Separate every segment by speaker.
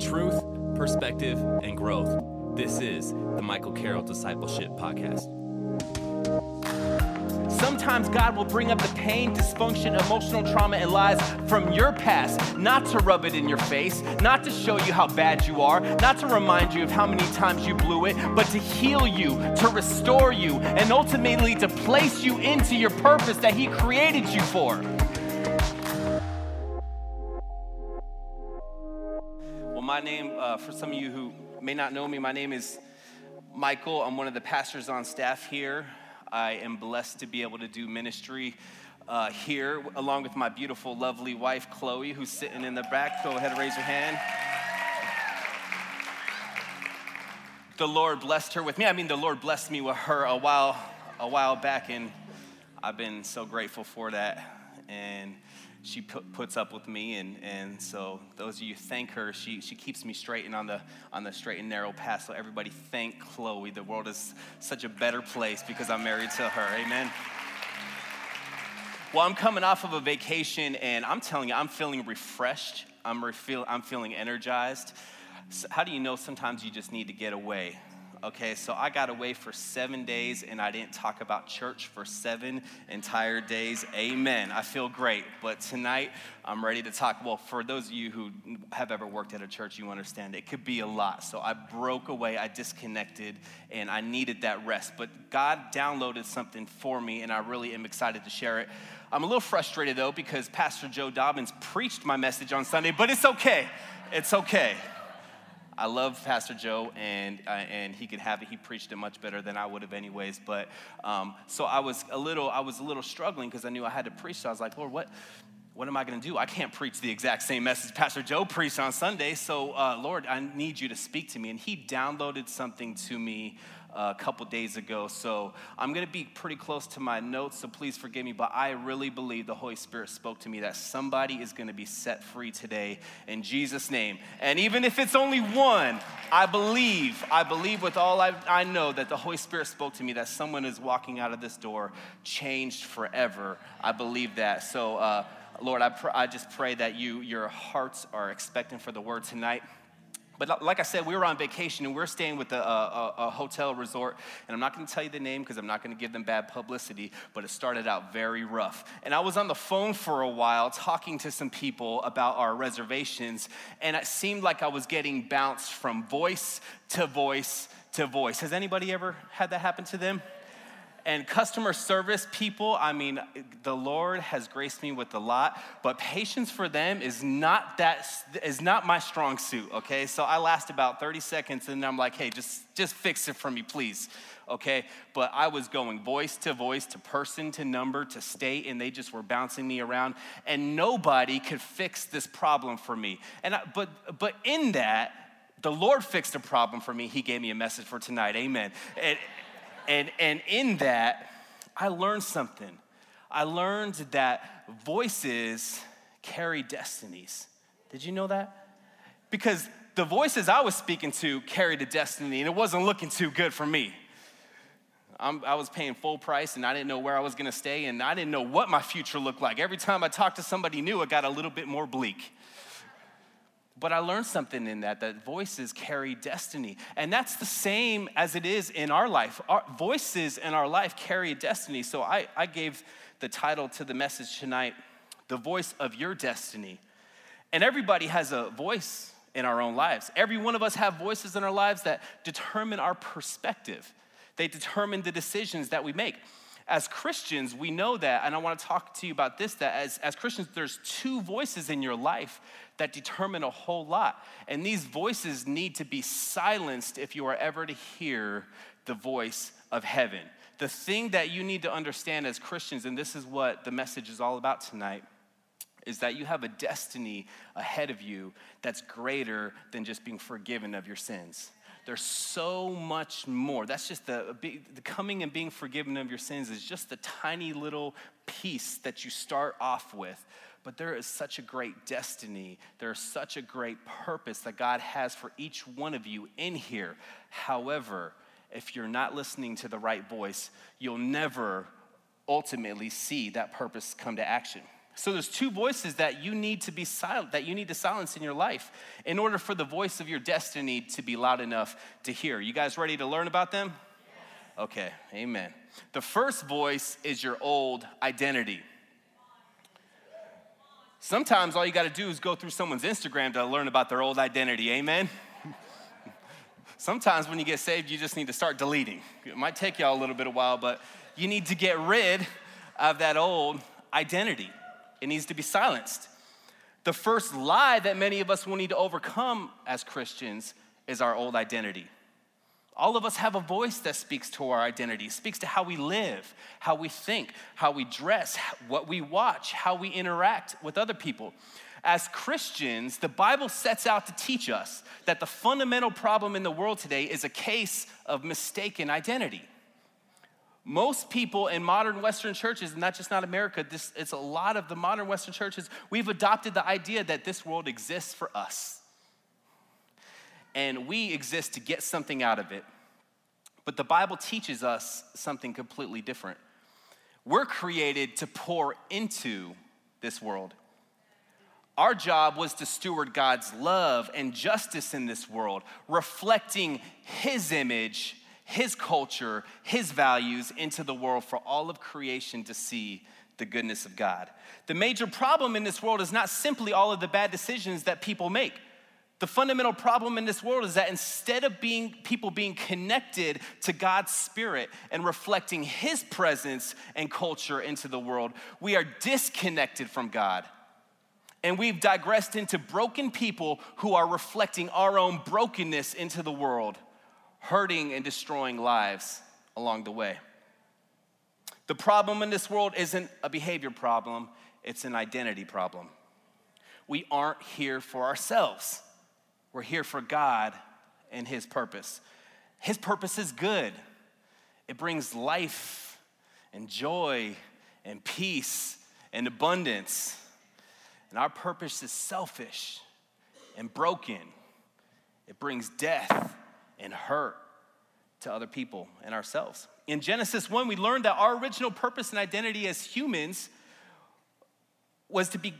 Speaker 1: Truth, perspective, and growth. This is the Michael Carroll Discipleship Podcast. Sometimes God will bring up the pain, dysfunction, emotional trauma, and lies from your past, not to rub it in your face, not to show you how bad you are, not to remind you of how many times you blew it, but to heal you, to restore you, and ultimately to place you into your purpose that He created you for. My name, uh, for some of you who may not know me, my name is Michael. I'm one of the pastors on staff here. I am blessed to be able to do ministry uh, here along with my beautiful, lovely wife, Chloe, who's sitting in the back. Go ahead and raise your hand. The Lord blessed her with me. I mean, the Lord blessed me with her a while, a while back, and I've been so grateful for that. And she put, puts up with me and, and so those of you thank her she, she keeps me straight and on the on the straight and narrow path. So everybody thank chloe. The world is such a better place because i'm married to her. Amen. Well i'm coming off of a vacation and i'm telling you i'm feeling refreshed. I'm, I'm feeling energized. So how do you know sometimes you just need to get away Okay, so I got away for seven days and I didn't talk about church for seven entire days. Amen. I feel great. But tonight, I'm ready to talk. Well, for those of you who have ever worked at a church, you understand it could be a lot. So I broke away, I disconnected, and I needed that rest. But God downloaded something for me, and I really am excited to share it. I'm a little frustrated though because Pastor Joe Dobbins preached my message on Sunday, but it's okay. It's okay. I love Pastor Joe, and uh, and he could have it. He preached it much better than I would have, anyways. But um, so I was a little, I was a little struggling because I knew I had to preach. So I was like, Lord, what? What am I going to do? I can't preach the exact same message Pastor Joe preached on Sunday. So, uh, Lord, I need you to speak to me. And he downloaded something to me a couple days ago. So I'm going to be pretty close to my notes, so please forgive me. But I really believe the Holy Spirit spoke to me that somebody is going to be set free today in Jesus' name. And even if it's only one, I believe, I believe with all I, I know that the Holy Spirit spoke to me that someone is walking out of this door changed forever. I believe that. So, uh, Lord, I, pr- I just pray that you, your hearts are expecting for the word tonight. But like I said, we were on vacation and we are staying with a, a, a hotel resort. And I'm not going to tell you the name because I'm not going to give them bad publicity, but it started out very rough. And I was on the phone for a while talking to some people about our reservations. And it seemed like I was getting bounced from voice to voice to voice. Has anybody ever had that happen to them? And customer service people, I mean, the Lord has graced me with a lot, but patience for them is not that is not my strong suit, okay? So I last about 30 seconds and I'm like, "Hey, just just fix it for me, please." Okay? But I was going voice to voice to person to number to state and they just were bouncing me around and nobody could fix this problem for me. And I, but but in that the Lord fixed a problem for me. He gave me a message for tonight. Amen. And, and, and in that, I learned something. I learned that voices carry destinies. Did you know that? Because the voices I was speaking to carried a destiny, and it wasn't looking too good for me. I'm, i was paying full price, and I didn't know where I was gonna stay, and I didn't know what my future looked like. Every time I talked to somebody new, it got a little bit more bleak. But I learned something in that, that voices carry destiny. And that's the same as it is in our life. Our voices in our life carry destiny. So I, I gave the title to the message tonight, The Voice of Your Destiny. And everybody has a voice in our own lives. Every one of us have voices in our lives that determine our perspective. They determine the decisions that we make as Christians, we know that, and I want to talk to you about this that as, as Christians, there's two voices in your life that determine a whole lot. And these voices need to be silenced if you are ever to hear the voice of heaven. The thing that you need to understand as Christians, and this is what the message is all about tonight, is that you have a destiny ahead of you that's greater than just being forgiven of your sins. There's so much more. That's just the, the coming and being forgiven of your sins is just the tiny little piece that you start off with. But there is such a great destiny. There is such a great purpose that God has for each one of you in here. However, if you're not listening to the right voice, you'll never ultimately see that purpose come to action. So there's two voices that you need to be silent, that you need to silence in your life in order for the voice of your destiny to be loud enough to hear. You guys ready to learn about them? Okay, amen. The first voice is your old identity. Sometimes all you got to do is go through someone's Instagram to learn about their old identity. Amen. Sometimes when you get saved, you just need to start deleting. It might take y'all a little bit of while, but you need to get rid of that old identity. It needs to be silenced. The first lie that many of us will need to overcome as Christians is our old identity. All of us have a voice that speaks to our identity, speaks to how we live, how we think, how we dress, what we watch, how we interact with other people. As Christians, the Bible sets out to teach us that the fundamental problem in the world today is a case of mistaken identity. Most people in modern Western churches, and not just not America, this, it's a lot of the modern Western churches, we've adopted the idea that this world exists for us. And we exist to get something out of it. But the Bible teaches us something completely different. We're created to pour into this world. Our job was to steward God's love and justice in this world, reflecting His image his culture, his values into the world for all of creation to see the goodness of God. The major problem in this world is not simply all of the bad decisions that people make. The fundamental problem in this world is that instead of being people being connected to God's spirit and reflecting his presence and culture into the world, we are disconnected from God. And we've digressed into broken people who are reflecting our own brokenness into the world hurting and destroying lives along the way. The problem in this world isn't a behavior problem, it's an identity problem. We aren't here for ourselves, we're here for God and His purpose. His purpose is good, it brings life and joy and peace and abundance. And our purpose is selfish and broken. It brings death and hurt to other people and ourselves. In Genesis 1, we learned that our original purpose and identity as humans was to be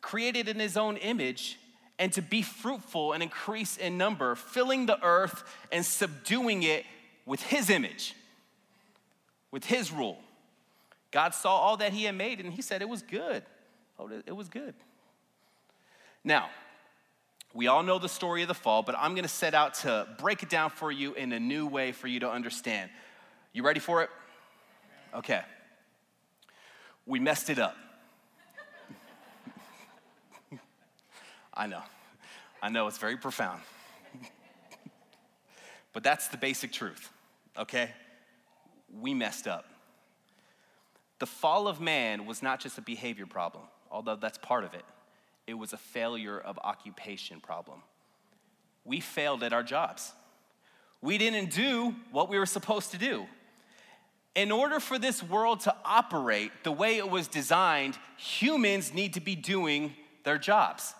Speaker 1: created in his own image and to be fruitful and increase in number, filling the earth and subduing it with his image, with his rule. God saw all that he had made and he said it was good. Oh, it was good. Now, we all know the story of the fall, but I'm gonna set out to break it down for you in a new way for you to understand. You ready for it? Okay. We messed it up. I know. I know it's very profound. but that's the basic truth, okay? We messed up. The fall of man was not just a behavior problem, although that's part of it it was a failure of occupation problem. We failed at our jobs. We didn't do what we were supposed to do. In order for this world to operate the way it was designed, humans need to be doing their jobs.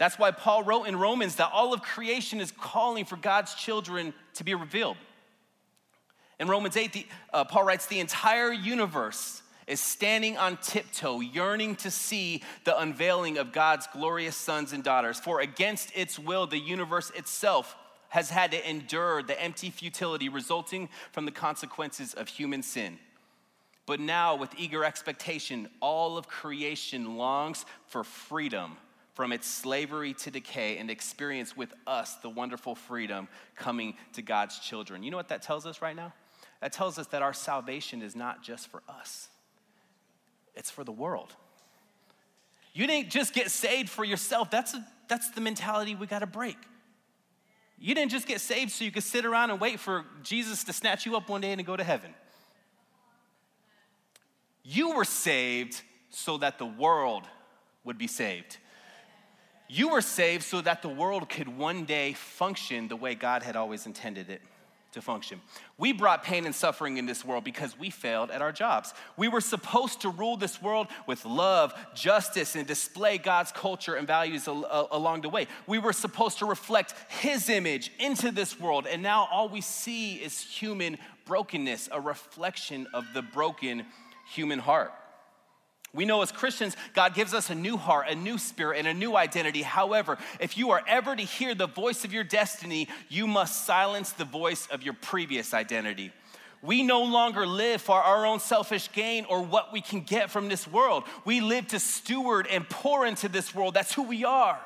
Speaker 1: That's why Paul wrote in Romans that all of creation is calling for God's children to be revealed. In Romans 8, the, uh, Paul writes, The entire universe is standing on tiptoe, yearning to see the unveiling of God's glorious sons and daughters. For against its will, the universe itself has had to endure the empty futility resulting from the consequences of human sin. But now, with eager expectation, all of creation longs for freedom from its slavery to decay and experience with us the wonderful freedom coming to God's children. You know what that tells us right now? That tells us that our salvation is not just for us it's for the world. You didn't just get saved for yourself. That's, a, that's the mentality we got to break. You didn't just get saved so you could sit around and wait for Jesus to snatch you up one day and go to heaven. You were saved so that the world would be saved. You were saved so that the world could one day function the way God had always intended it to function. We brought pain and suffering in this world because we failed at our jobs. We were supposed to rule this world with love, justice, and display God's culture and values al- uh, along the way. We were supposed to reflect His image into this world, and now all we see is human brokenness, a reflection of the broken human heart. We know as Christians, God gives us a new heart, a new spirit, and a new identity. However, if you are ever to hear the voice of your destiny, you must silence the voice of your previous identity. We no longer live for our own selfish gain or what we can get from this world. We live to steward and pour into this world. That's who we are.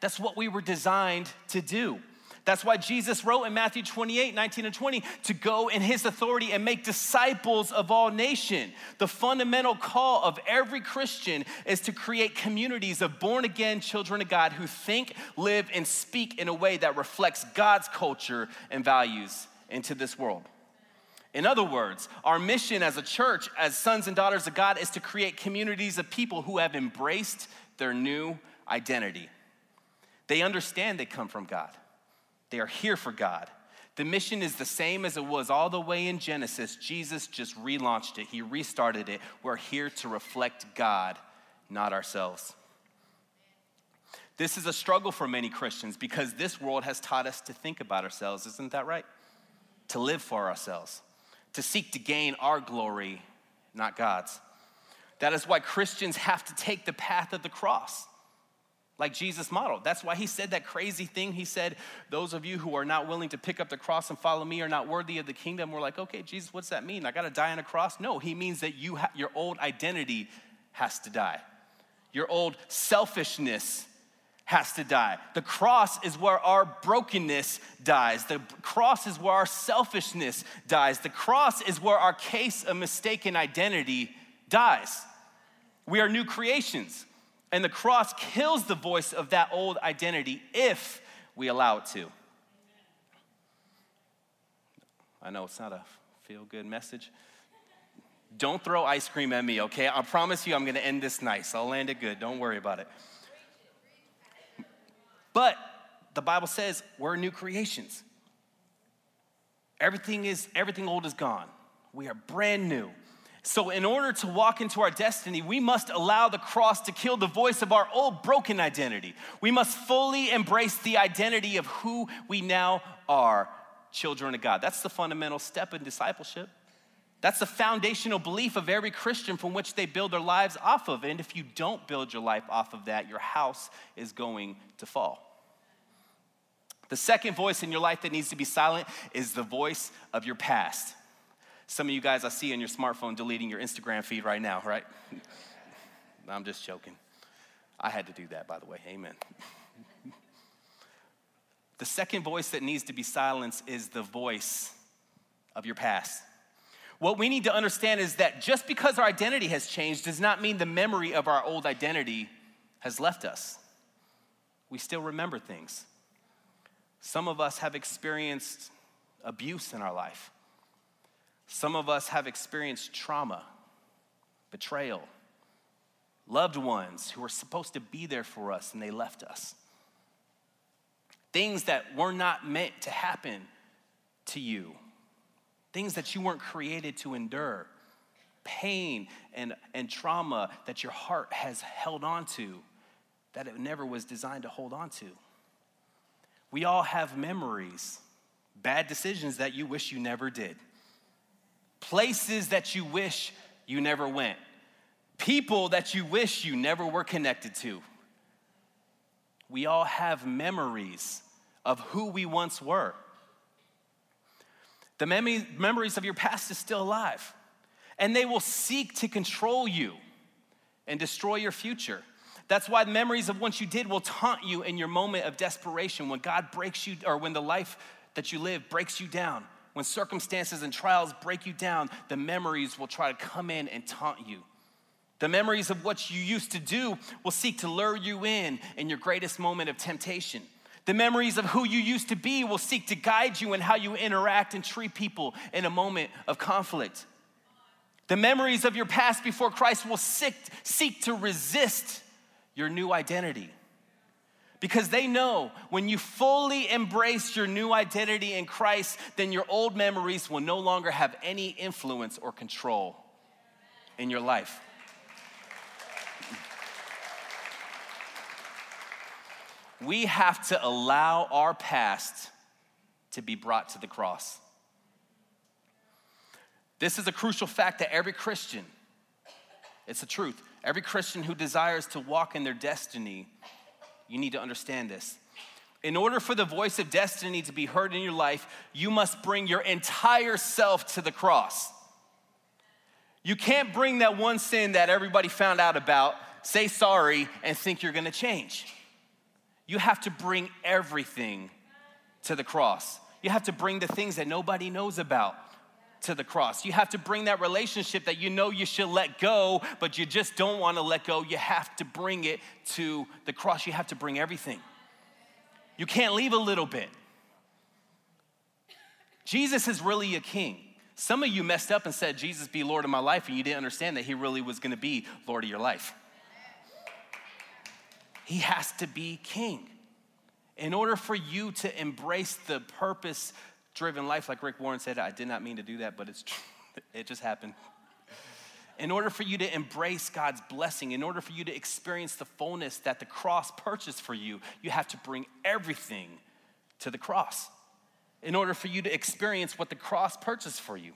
Speaker 1: That's what we were designed to do. That's why Jesus wrote in Matthew 28 19 and 20 to go in his authority and make disciples of all nation. The fundamental call of every Christian is to create communities of born again children of God who think, live, and speak in a way that reflects God's culture and values into this world. In other words, our mission as a church, as sons and daughters of God, is to create communities of people who have embraced their new identity. They understand they come from God, they are here for God. The mission is the same as it was all the way in Genesis. Jesus just relaunched it, He restarted it. We're here to reflect God, not ourselves. This is a struggle for many Christians because this world has taught us to think about ourselves, isn't that right? To live for ourselves to seek to gain our glory, not God's. That is why Christians have to take the path of the cross, like Jesus modeled. That's why he said that crazy thing. He said, Those of you who are not willing to pick up the cross and follow me are not worthy of the kingdom. We're like, Okay, Jesus, what's that mean? I got to die on a cross? No, he means that you ha- your old identity has to die. Your old selfishness has to die. The cross is where our brokenness dies. The cross is where our selfishness dies. The cross is where our case of mistaken identity dies. We are new creations, and the cross kills the voice of that old identity if we allow it to. I know it's not a feel good message. Don't throw ice cream at me, okay? I promise you I'm gonna end this nice. I'll land it good. Don't worry about it. But the Bible says we're new creations. Everything is everything old is gone. We are brand new. So, in order to walk into our destiny, we must allow the cross to kill the voice of our old broken identity. We must fully embrace the identity of who we now are children of God. That's the fundamental step in discipleship. That's the foundational belief of every Christian from which they build their lives off of. And if you don't build your life off of that, your house is going to fall. The second voice in your life that needs to be silent is the voice of your past. Some of you guys I see on your smartphone deleting your Instagram feed right now, right? I'm just joking. I had to do that, by the way. Amen. the second voice that needs to be silenced is the voice of your past. What we need to understand is that just because our identity has changed does not mean the memory of our old identity has left us. We still remember things. Some of us have experienced abuse in our life. Some of us have experienced trauma, betrayal, loved ones who were supposed to be there for us and they left us. Things that were not meant to happen to you things that you weren't created to endure, pain and, and trauma that your heart has held on to that it never was designed to hold on to. We all have memories, bad decisions that you wish you never did, places that you wish you never went, people that you wish you never were connected to. We all have memories of who we once were. The mem- memories of your past is still alive, and they will seek to control you and destroy your future. That's why the memories of what you did will taunt you in your moment of desperation when God breaks you, or when the life that you live breaks you down. When circumstances and trials break you down, the memories will try to come in and taunt you. The memories of what you used to do will seek to lure you in in your greatest moment of temptation. The memories of who you used to be will seek to guide you in how you interact and treat people in a moment of conflict. The memories of your past before Christ will seek, seek to resist your new identity. Because they know when you fully embrace your new identity in Christ, then your old memories will no longer have any influence or control in your life. we have to allow our past to be brought to the cross. This is a crucial fact that every Christian It's the truth. Every Christian who desires to walk in their destiny, you need to understand this. In order for the voice of destiny to be heard in your life, you must bring your entire self to the cross. You can't bring that one sin that everybody found out about, say sorry, and think you're gonna change. You have to bring everything to the cross. You have to bring the things that nobody knows about to the cross. You have to bring that relationship that you know you should let go, but you just don't want to let go. You have to bring it to the cross. You have to bring everything. You can't leave a little bit. Jesus is really a king. Some of you messed up and said, Jesus be Lord of my life, and you didn't understand that he really was going to be Lord of your life. He has to be king. In order for you to embrace the purpose driven life, like Rick Warren said, I did not mean to do that, but it's it just happened. In order for you to embrace God's blessing, in order for you to experience the fullness that the cross purchased for you, you have to bring everything to the cross. In order for you to experience what the cross purchased for you.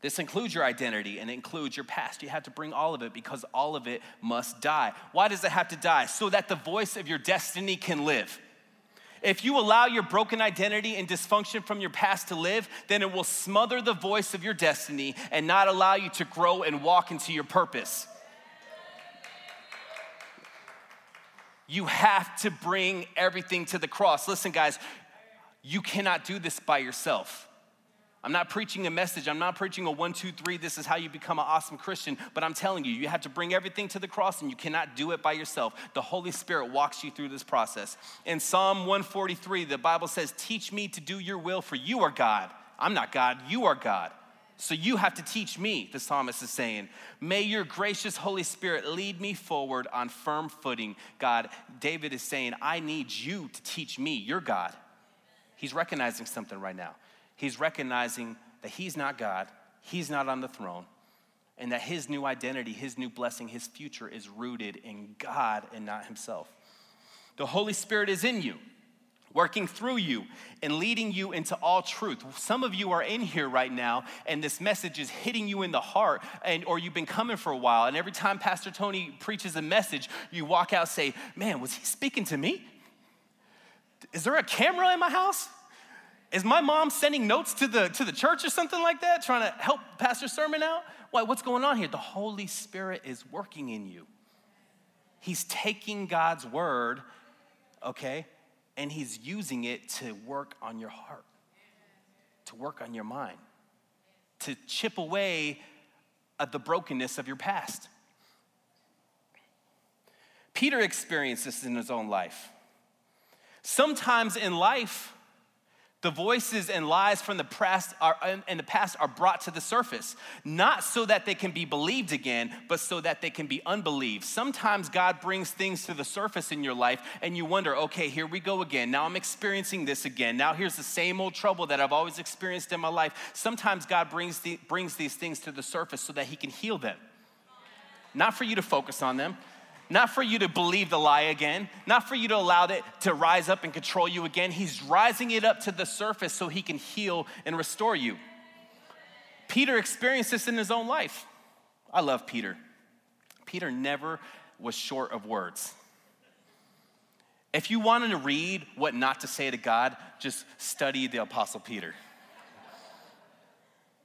Speaker 1: This includes your identity and it includes your past. You have to bring all of it because all of it must die. Why does it have to die? So that the voice of your destiny can live. If you allow your broken identity and dysfunction from your past to live, then it will smother the voice of your destiny and not allow you to grow and walk into your purpose. You have to bring everything to the cross. Listen, guys, you cannot do this by yourself. I'm not preaching a message. I'm not preaching a one, two, three, this is how you become an awesome Christian. But I'm telling you, you have to bring everything to the cross and you cannot do it by yourself. The Holy Spirit walks you through this process. In Psalm 143, the Bible says, Teach me to do your will, for you are God. I'm not God, you are God. So you have to teach me, the psalmist is saying. May your gracious Holy Spirit lead me forward on firm footing. God, David is saying, I need you to teach me, you're God. He's recognizing something right now he's recognizing that he's not God, he's not on the throne, and that his new identity, his new blessing, his future is rooted in God and not himself. The Holy Spirit is in you, working through you and leading you into all truth. Some of you are in here right now and this message is hitting you in the heart and or you've been coming for a while and every time Pastor Tony preaches a message, you walk out say, "Man, was he speaking to me? Is there a camera in my house?" Is my mom sending notes to the, to the church or something like that, trying to help Pastor Sermon out? Why, what's going on here? The Holy Spirit is working in you. He's taking God's word, okay, and he's using it to work on your heart, to work on your mind, to chip away at the brokenness of your past. Peter experienced this in his own life. Sometimes in life, the voices and lies from the past are, in the past are brought to the surface, not so that they can be believed again, but so that they can be unbelieved. Sometimes God brings things to the surface in your life, and you wonder, okay, here we go again. Now I'm experiencing this again. Now here's the same old trouble that I've always experienced in my life. Sometimes God brings, the, brings these things to the surface so that He can heal them. Not for you to focus on them, not for you to believe the lie again, not for you to allow it to rise up and control you again. He's rising it up to the surface so he can heal and restore you. Peter experienced this in his own life. I love Peter. Peter never was short of words. If you wanted to read what not to say to God, just study the Apostle Peter.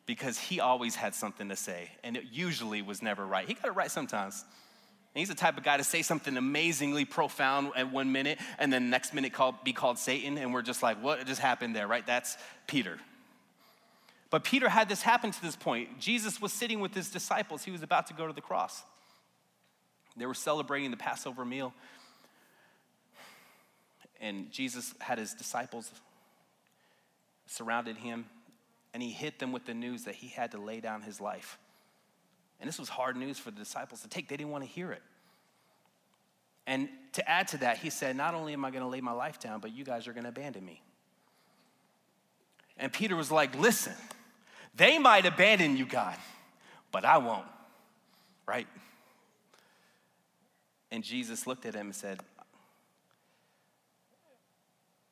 Speaker 1: Because he always had something to say, and it usually was never right. He got it right sometimes. And he's the type of guy to say something amazingly profound at one minute and then next minute call, be called Satan, and we're just like, what just happened there, right? That's Peter. But Peter had this happen to this point. Jesus was sitting with his disciples, he was about to go to the cross. They were celebrating the Passover meal, and Jesus had his disciples surrounded him, and he hit them with the news that he had to lay down his life. And this was hard news for the disciples to take. They didn't want to hear it. And to add to that, he said, Not only am I going to lay my life down, but you guys are going to abandon me. And Peter was like, Listen, they might abandon you, God, but I won't, right? And Jesus looked at him and said,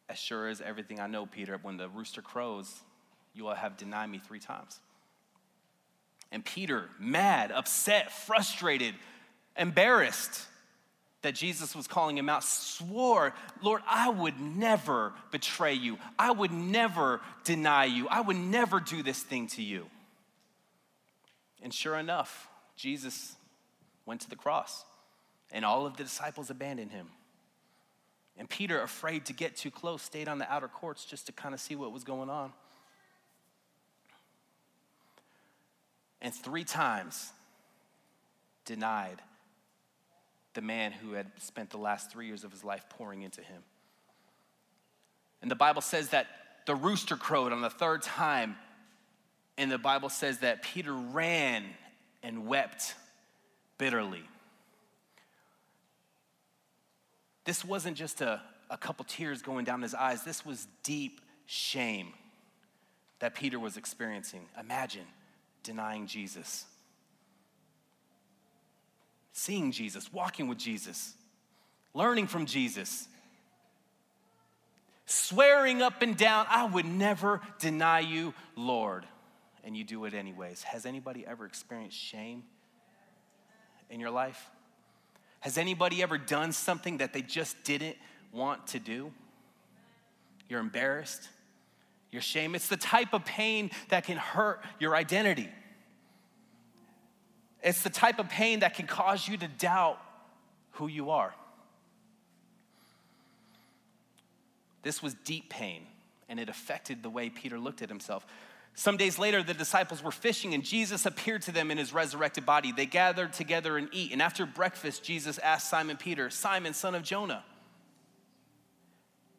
Speaker 1: As sure as everything I know, Peter, when the rooster crows, you will have denied me three times. And Peter, mad, upset, frustrated, embarrassed that Jesus was calling him out, swore, Lord, I would never betray you. I would never deny you. I would never do this thing to you. And sure enough, Jesus went to the cross, and all of the disciples abandoned him. And Peter, afraid to get too close, stayed on the outer courts just to kind of see what was going on. And three times denied the man who had spent the last three years of his life pouring into him. And the Bible says that the rooster crowed on the third time, and the Bible says that Peter ran and wept bitterly. This wasn't just a, a couple tears going down his eyes, this was deep shame that Peter was experiencing. Imagine denying Jesus seeing Jesus, walking with Jesus, learning from Jesus, swearing up and down, I would never deny you, Lord. And you do it anyways. Has anybody ever experienced shame in your life? Has anybody ever done something that they just didn't want to do? You're embarrassed. You're shame. It's the type of pain that can hurt your identity. It's the type of pain that can cause you to doubt who you are. This was deep pain, and it affected the way Peter looked at himself. Some days later, the disciples were fishing, and Jesus appeared to them in his resurrected body. They gathered together and eat. And after breakfast, Jesus asked Simon Peter, Simon, son of Jonah,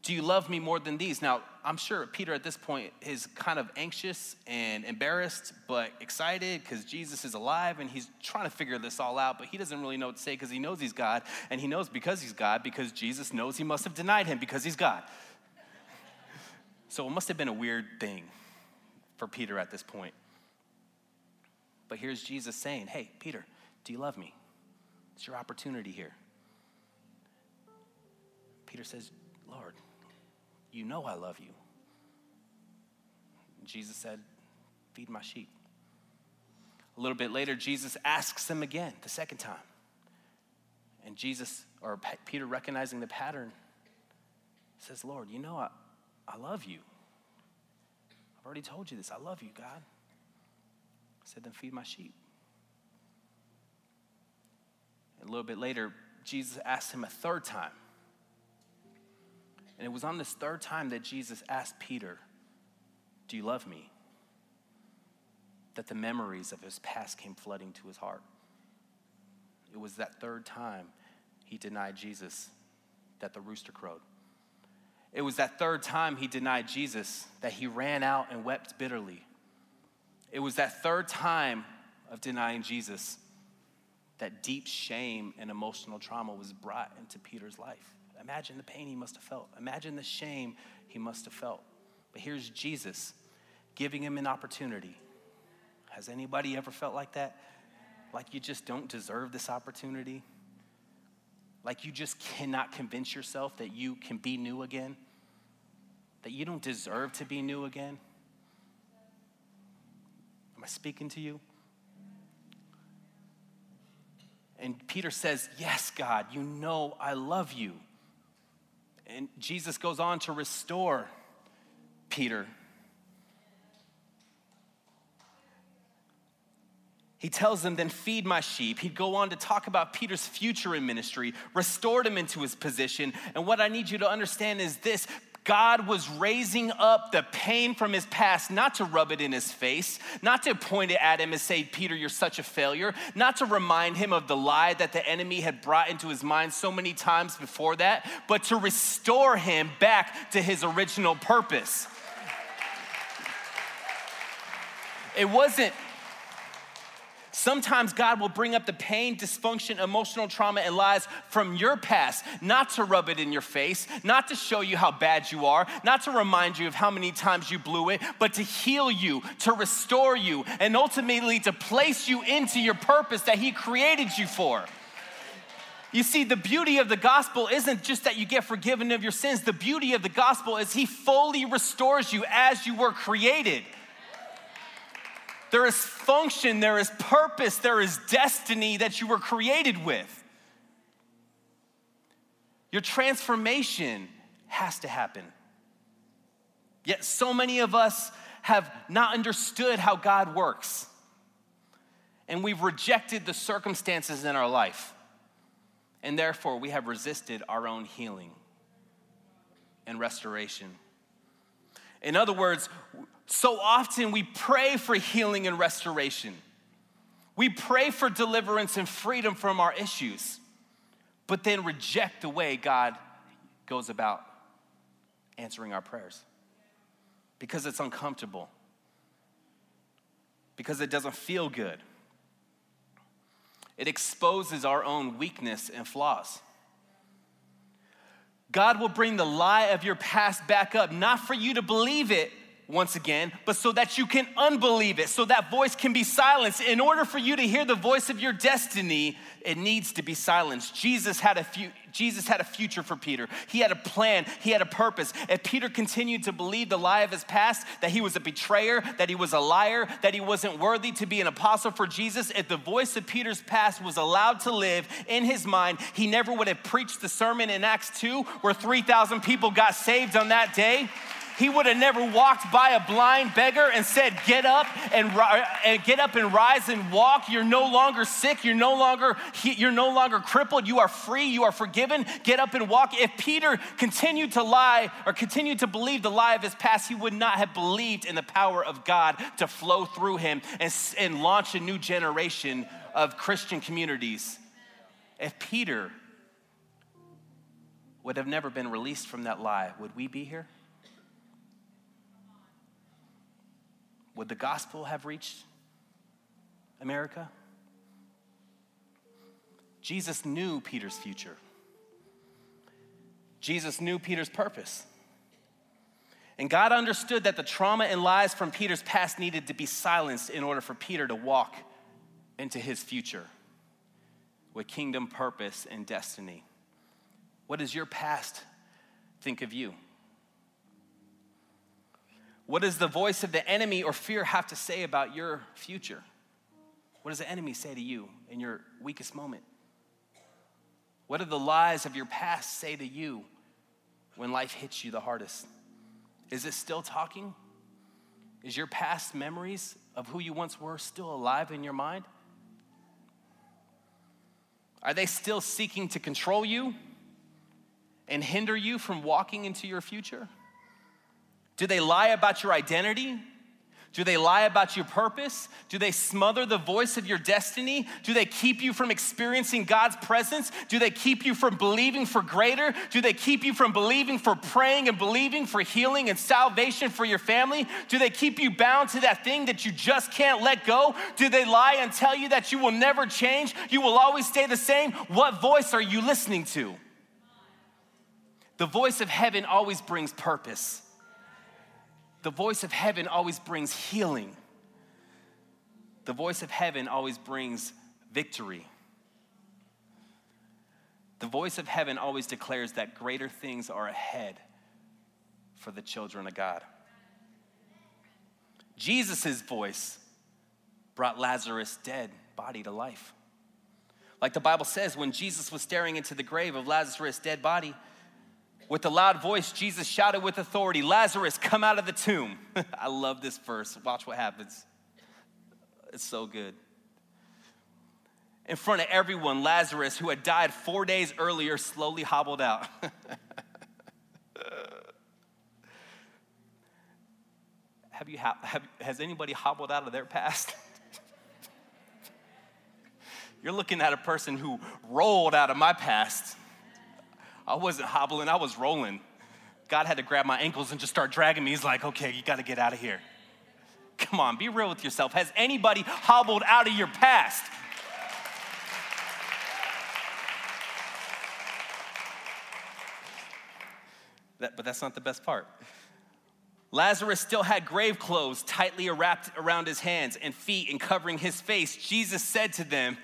Speaker 1: do you love me more than these? Now, I'm sure Peter at this point is kind of anxious and embarrassed, but excited because Jesus is alive and he's trying to figure this all out, but he doesn't really know what to say because he knows he's God, and he knows because he's God because Jesus knows he must have denied him because he's God. So it must have been a weird thing for Peter at this point. But here's Jesus saying, Hey, Peter, do you love me? It's your opportunity here. Peter says, Lord, you know I love you. Jesus said, Feed my sheep. A little bit later, Jesus asks him again, the second time. And Jesus, or Peter recognizing the pattern, says, Lord, you know I, I love you. I've already told you this. I love you, God. I said, then feed my sheep. A little bit later, Jesus asked him a third time. And it was on this third time that Jesus asked Peter, Do you love me? That the memories of his past came flooding to his heart. It was that third time he denied Jesus that the rooster crowed. It was that third time he denied Jesus that he ran out and wept bitterly. It was that third time of denying Jesus that deep shame and emotional trauma was brought into Peter's life. Imagine the pain he must have felt. Imagine the shame he must have felt. But here's Jesus giving him an opportunity. Has anybody ever felt like that? Like you just don't deserve this opportunity? Like you just cannot convince yourself that you can be new again? That you don't deserve to be new again? Am I speaking to you? And Peter says, Yes, God, you know I love you. And Jesus goes on to restore Peter. He tells them, then feed my sheep. He'd go on to talk about Peter's future in ministry, restored him into his position. And what I need you to understand is this God was raising up the pain from his past, not to rub it in his face, not to point it at him and say, Peter, you're such a failure, not to remind him of the lie that the enemy had brought into his mind so many times before that, but to restore him back to his original purpose. It wasn't Sometimes God will bring up the pain, dysfunction, emotional trauma, and lies from your past, not to rub it in your face, not to show you how bad you are, not to remind you of how many times you blew it, but to heal you, to restore you, and ultimately to place you into your purpose that He created you for. You see, the beauty of the gospel isn't just that you get forgiven of your sins. The beauty of the gospel is He fully restores you as you were created. There is function, there is purpose, there is destiny that you were created with. Your transformation has to happen. Yet, so many of us have not understood how God works, and we've rejected the circumstances in our life, and therefore we have resisted our own healing and restoration. In other words, so often we pray for healing and restoration. We pray for deliverance and freedom from our issues, but then reject the way God goes about answering our prayers because it's uncomfortable, because it doesn't feel good. It exposes our own weakness and flaws. God will bring the lie of your past back up, not for you to believe it once again, but so that you can unbelieve it, so that voice can be silenced. In order for you to hear the voice of your destiny, it needs to be silenced. Jesus had a few, Jesus had a future for Peter. He had a plan, he had a purpose. If Peter continued to believe the lie of his past, that he was a betrayer, that he was a liar, that he wasn't worthy to be an apostle for Jesus, if the voice of Peter's past was allowed to live in his mind, he never would have preached the sermon in Acts 2 where 3,000 people got saved on that day. He would have never walked by a blind beggar and said, "Get up and, and get up and rise and walk. You're no longer sick. You're no longer you're no longer crippled. You are free. You are forgiven. Get up and walk." If Peter continued to lie or continued to believe the lie of his past, he would not have believed in the power of God to flow through him and, and launch a new generation of Christian communities. If Peter would have never been released from that lie, would we be here? Would the gospel have reached America? Jesus knew Peter's future. Jesus knew Peter's purpose. And God understood that the trauma and lies from Peter's past needed to be silenced in order for Peter to walk into his future with kingdom purpose and destiny. What does your past think of you? What does the voice of the enemy or fear have to say about your future? What does the enemy say to you in your weakest moment? What do the lies of your past say to you when life hits you the hardest? Is it still talking? Is your past memories of who you once were still alive in your mind? Are they still seeking to control you and hinder you from walking into your future? Do they lie about your identity? Do they lie about your purpose? Do they smother the voice of your destiny? Do they keep you from experiencing God's presence? Do they keep you from believing for greater? Do they keep you from believing for praying and believing for healing and salvation for your family? Do they keep you bound to that thing that you just can't let go? Do they lie and tell you that you will never change? You will always stay the same? What voice are you listening to? The voice of heaven always brings purpose the voice of heaven always brings healing. The voice of heaven always brings victory. The voice of heaven always declares that greater things are ahead for the children of God. Jesus' voice brought Lazarus' dead body to life. Like the Bible says, when Jesus was staring into the grave of Lazarus' dead body, with a loud voice, Jesus shouted with authority, Lazarus, come out of the tomb. I love this verse. Watch what happens. It's so good. In front of everyone, Lazarus, who had died four days earlier, slowly hobbled out. have you, have, has anybody hobbled out of their past? You're looking at a person who rolled out of my past. I wasn't hobbling, I was rolling. God had to grab my ankles and just start dragging me. He's like, okay, you got to get out of here. Come on, be real with yourself. Has anybody hobbled out of your past? That, but that's not the best part. Lazarus still had grave clothes tightly wrapped around his hands and feet and covering his face. Jesus said to them,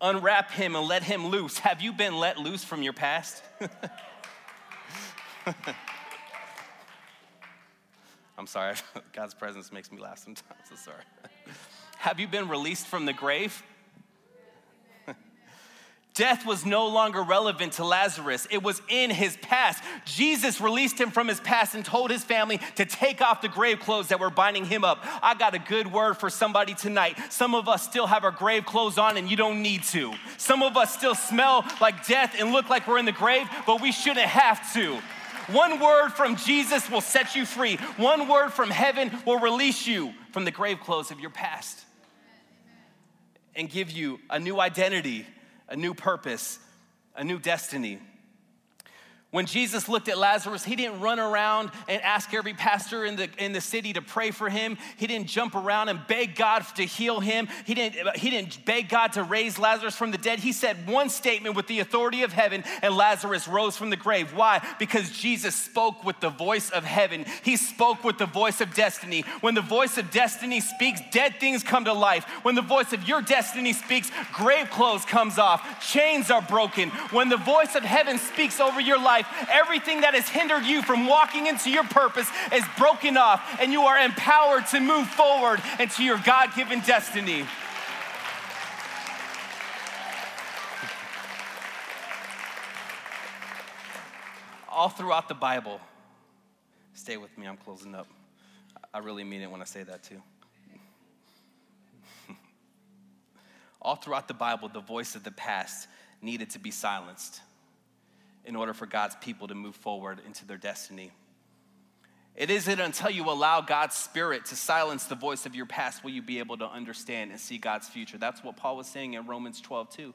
Speaker 1: unwrap him and let him loose. Have you been let loose from your past? I'm sorry, God's presence makes me laugh sometimes. I'm sorry. Have you been released from the grave? Death was no longer relevant to Lazarus. It was in his past. Jesus released him from his past and told his family to take off the grave clothes that were binding him up. I got a good word for somebody tonight. Some of us still have our grave clothes on and you don't need to. Some of us still smell like death and look like we're in the grave, but we shouldn't have to. One word from Jesus will set you free. One word from heaven will release you from the grave clothes of your past and give you a new identity a new purpose, a new destiny. When Jesus looked at Lazarus, he didn't run around and ask every pastor in the, in the city to pray for him. He didn't jump around and beg God to heal him. He didn't, he didn't beg God to raise Lazarus from the dead. He said one statement with the authority of heaven, and Lazarus rose from the grave. Why? Because Jesus spoke with the voice of heaven. He spoke with the voice of destiny. When the voice of destiny speaks, dead things come to life. When the voice of your destiny speaks, grave clothes comes off, chains are broken. When the voice of heaven speaks over your life, life, everything that has hindered you from walking into your purpose is broken off, and you are empowered to move forward into your God given destiny. All throughout the Bible, stay with me, I'm closing up. I really mean it when I say that too. All throughout the Bible, the voice of the past needed to be silenced in order for God's people to move forward into their destiny. It isn't until you allow God's Spirit to silence the voice of your past will you be able to understand and see God's future. That's what Paul was saying in Romans 12, too.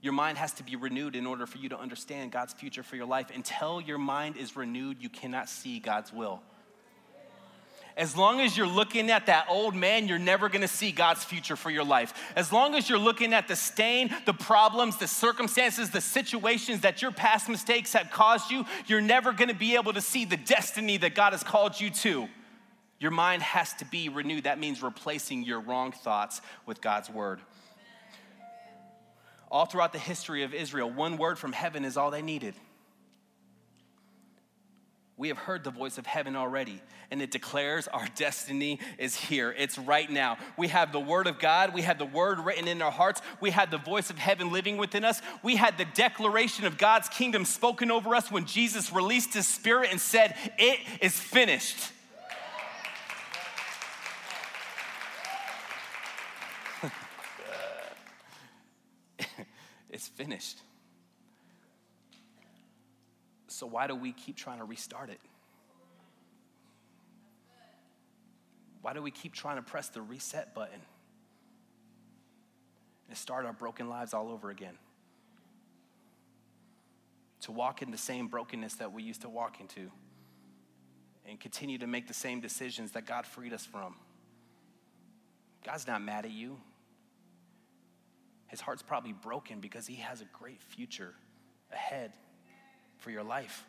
Speaker 1: Your mind has to be renewed in order for you to understand God's future for your life. Until your mind is renewed, you cannot see God's will. As long as you're looking at that old man, you're never gonna see God's future for your life. As long as you're looking at the stain, the problems, the circumstances, the situations that your past mistakes have caused you, you're never gonna be able to see the destiny that God has called you to. Your mind has to be renewed. That means replacing your wrong thoughts with God's word. All throughout the history of Israel, one word from heaven is all they needed. We have heard the voice of heaven already, and it declares our destiny is here. It's right now. We have the word of God, we have the word written in our hearts, we had the voice of heaven living within us, we had the declaration of God's kingdom spoken over us when Jesus released his spirit and said, It is finished. it's finished. So why do we keep trying to restart it? Why do we keep trying to press the reset button and start our broken lives all over again? To walk in the same brokenness that we used to walk into and continue to make the same decisions that God freed us from. God's not mad at you. His heart's probably broken because he has a great future ahead for your life.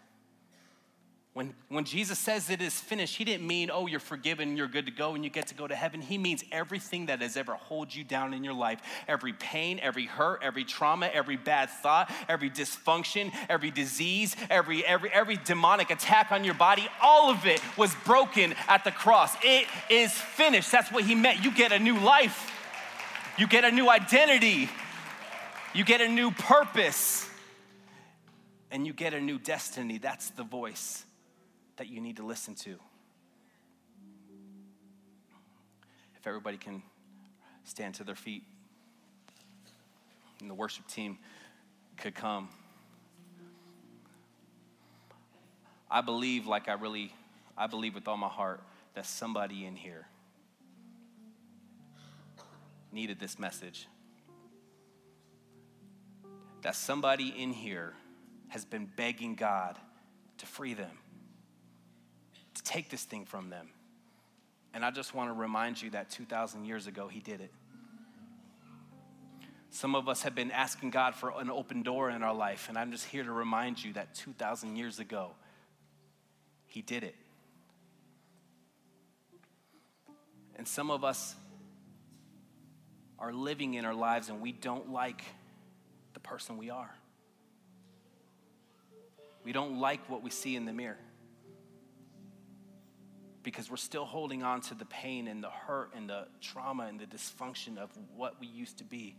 Speaker 1: When, when Jesus says it is finished, he didn't mean, oh, you're forgiven, you're good to go, and you get to go to heaven. He means everything that has ever held you down in your life every pain, every hurt, every trauma, every bad thought, every dysfunction, every disease, every, every, every demonic attack on your body, all of it was broken at the cross. It is finished. That's what he meant. You get a new life, you get a new identity, you get a new purpose and you get a new destiny, that's the voice that you need to listen to. If everybody can stand to their feet and the worship team could come. I believe, like I really, I believe with all my heart, that somebody in here needed this message. That somebody in here has been begging God to free them, to take this thing from them. And I just want to remind you that 2,000 years ago, He did it. Some of us have been asking God for an open door in our life, and I'm just here to remind you that 2,000 years ago, He did it. And some of us are living in our lives and we don't like the person we are. We don't like what we see in the mirror. because we're still holding on to the pain and the hurt and the trauma and the dysfunction of what we used to be.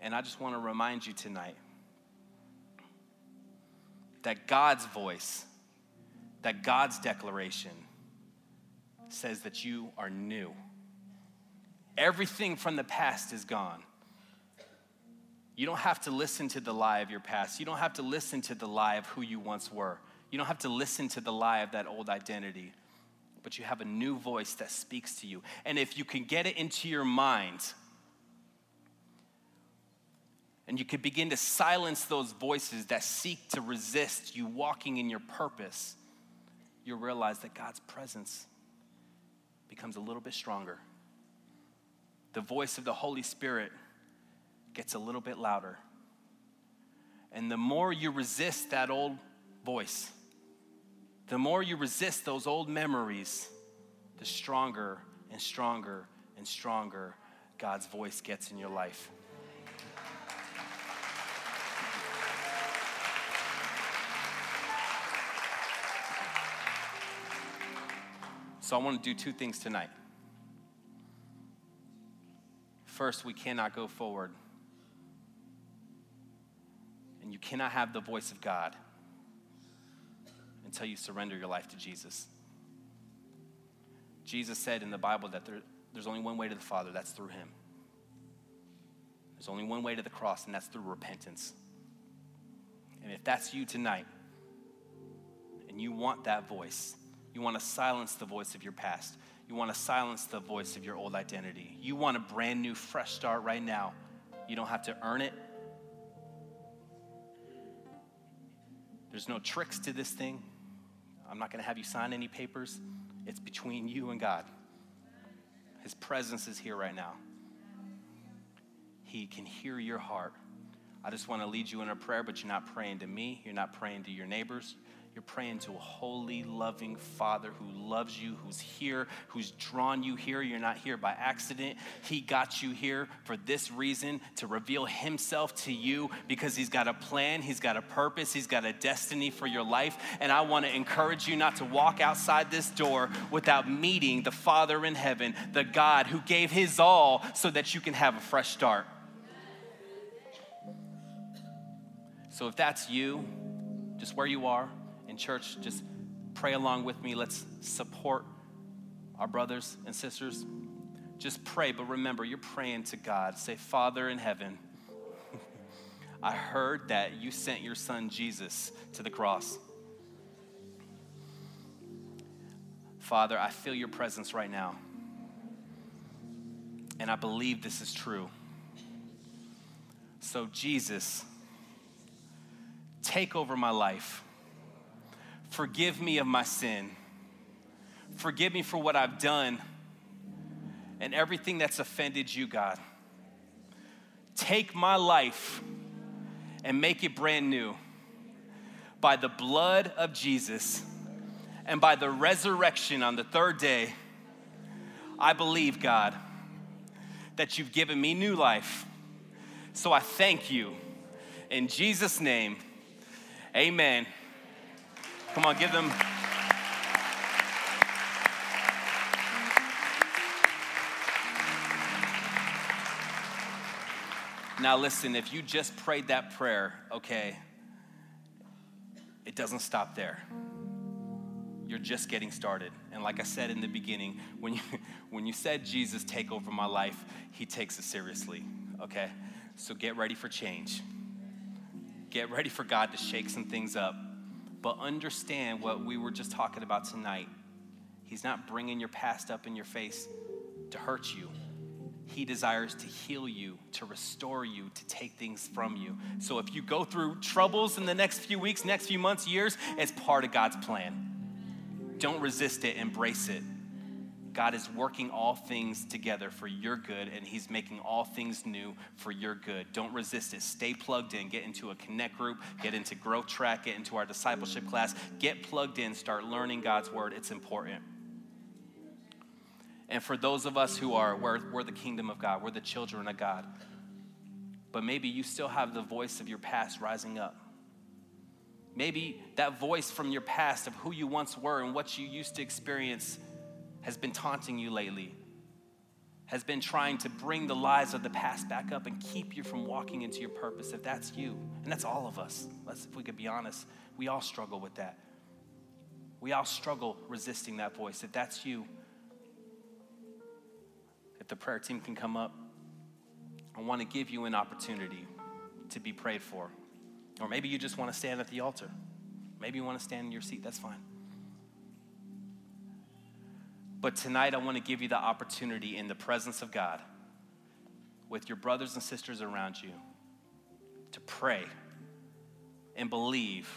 Speaker 1: And I just want to remind you tonight that God's voice, that God's declaration says that you are new. Everything from the past is gone. You don't have to listen to the lie of your past. You don't have to listen to the lie of who you once were. You don't have to listen to the lie of that old identity. But you have a new voice that speaks to you. And if you can get it into your mind, and you can begin to silence those voices that seek to resist you walking in your purpose, you'll realize that God's presence becomes a little bit stronger. The voice of the Holy Spirit gets a little bit louder. And the more you resist that old voice, the more you resist those old memories, the stronger and stronger and stronger God's voice gets in your life. So, I want to do two things tonight. First, we cannot go forward, you cannot have the voice of God until you surrender your life to Jesus. Jesus said in the Bible that there, there's only one way to the Father, that's through Him. There's only one way to the cross, and that's through repentance. And if that's you tonight, and you want that voice, you want to silence the voice of your past, you want to silence the voice of your old identity, you want a brand new, fresh start right now, you don't have to earn it. There's no tricks to this thing. I'm not going to have you sign any papers. It's between you and God. His presence is here right now. He can hear your heart. I just want to lead you in a prayer, but you're not praying to me. You're not praying to your neighbors. You're praying to a holy, loving Father who loves you, who's here, who's drawn you here. You're not here by accident. He got you here for this reason to reveal Himself to you because He's got a plan, He's got a purpose, He's got a destiny for your life. And I want to encourage you not to walk outside this door without meeting the Father in heaven, the God who gave His all so that you can have a fresh start. So if that's you, just where you are, in church, just pray along with me. Let's support our brothers and sisters. Just pray, but remember, you're praying to God. Say, Father in heaven, I heard that you sent your son Jesus to the cross. Father, I feel your presence right now. And I believe this is true. So, Jesus, take over my life. Forgive me of my sin. Forgive me for what I've done and everything that's offended you, God. Take my life and make it brand new by the blood of Jesus and by the resurrection on the third day. I believe, God, that you've given me new life. So I thank you. In Jesus' name, amen. Come on, give them. Now, listen, if you just prayed that prayer, okay, it doesn't stop there. You're just getting started. And like I said in the beginning, when you, when you said, Jesus, take over my life, he takes it seriously, okay? So get ready for change. Get ready for God to shake some things up but understand what we were just talking about tonight. He's not bringing your past up in your face to hurt you. He desires to heal you, to restore you, to take things from you. So if you go through troubles in the next few weeks, next few months, years, it's part of God's plan. Don't resist it, embrace it. God is working all things together for your good, and He's making all things new for your good. Don't resist it. Stay plugged in. Get into a connect group, get into growth track, get into our discipleship class. Get plugged in, start learning God's word. It's important. And for those of us who are, we're, we're the kingdom of God, we're the children of God, but maybe you still have the voice of your past rising up. Maybe that voice from your past of who you once were and what you used to experience has been taunting you lately, has been trying to bring the lies of the past back up and keep you from walking into your purpose. If that's you, and that's all of us, let's, if we could be honest, we all struggle with that. We all struggle resisting that voice. If that's you, if the prayer team can come up, I want to give you an opportunity to be prayed for. Or maybe you just want to stand at the altar. Maybe you want to stand in your seat. That's fine. But tonight, I want to give you the opportunity in the presence of God with your brothers and sisters around you to pray and believe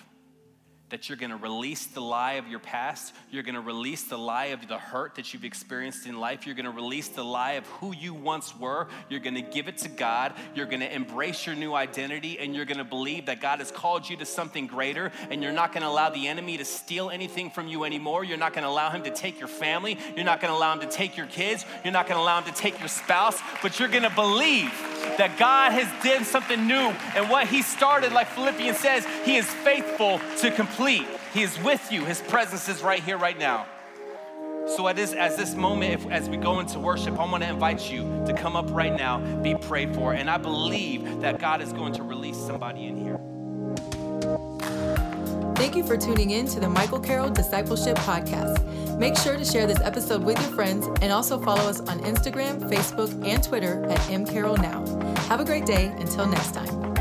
Speaker 1: that you're going to release the lie of your past. You're going to release the lie of the hurt that you've experienced in life. You're going to release the lie of who you once were. You're going to give it to God. You're going to embrace your new identity and you're going to believe that God has called you to something greater and you're not going to allow the enemy to steal anything from you anymore. You're not going to allow him to take your family. You're not going to allow him to take your kids. You're not going to allow him to take your spouse, but you're going to believe that God has done something new and what he started like Philippians says, he is faithful to complete. He is with you. His presence is right here, right now. So at this, as this moment, if, as we go into worship, I want to invite you to come up right now, be prayed for, and I believe that God is going to release somebody in here.
Speaker 2: Thank you for tuning in to the Michael Carroll Discipleship Podcast. Make sure to share this episode with your friends and also follow us on Instagram, Facebook, and Twitter at mcarrollnow. Have a great day. Until next time.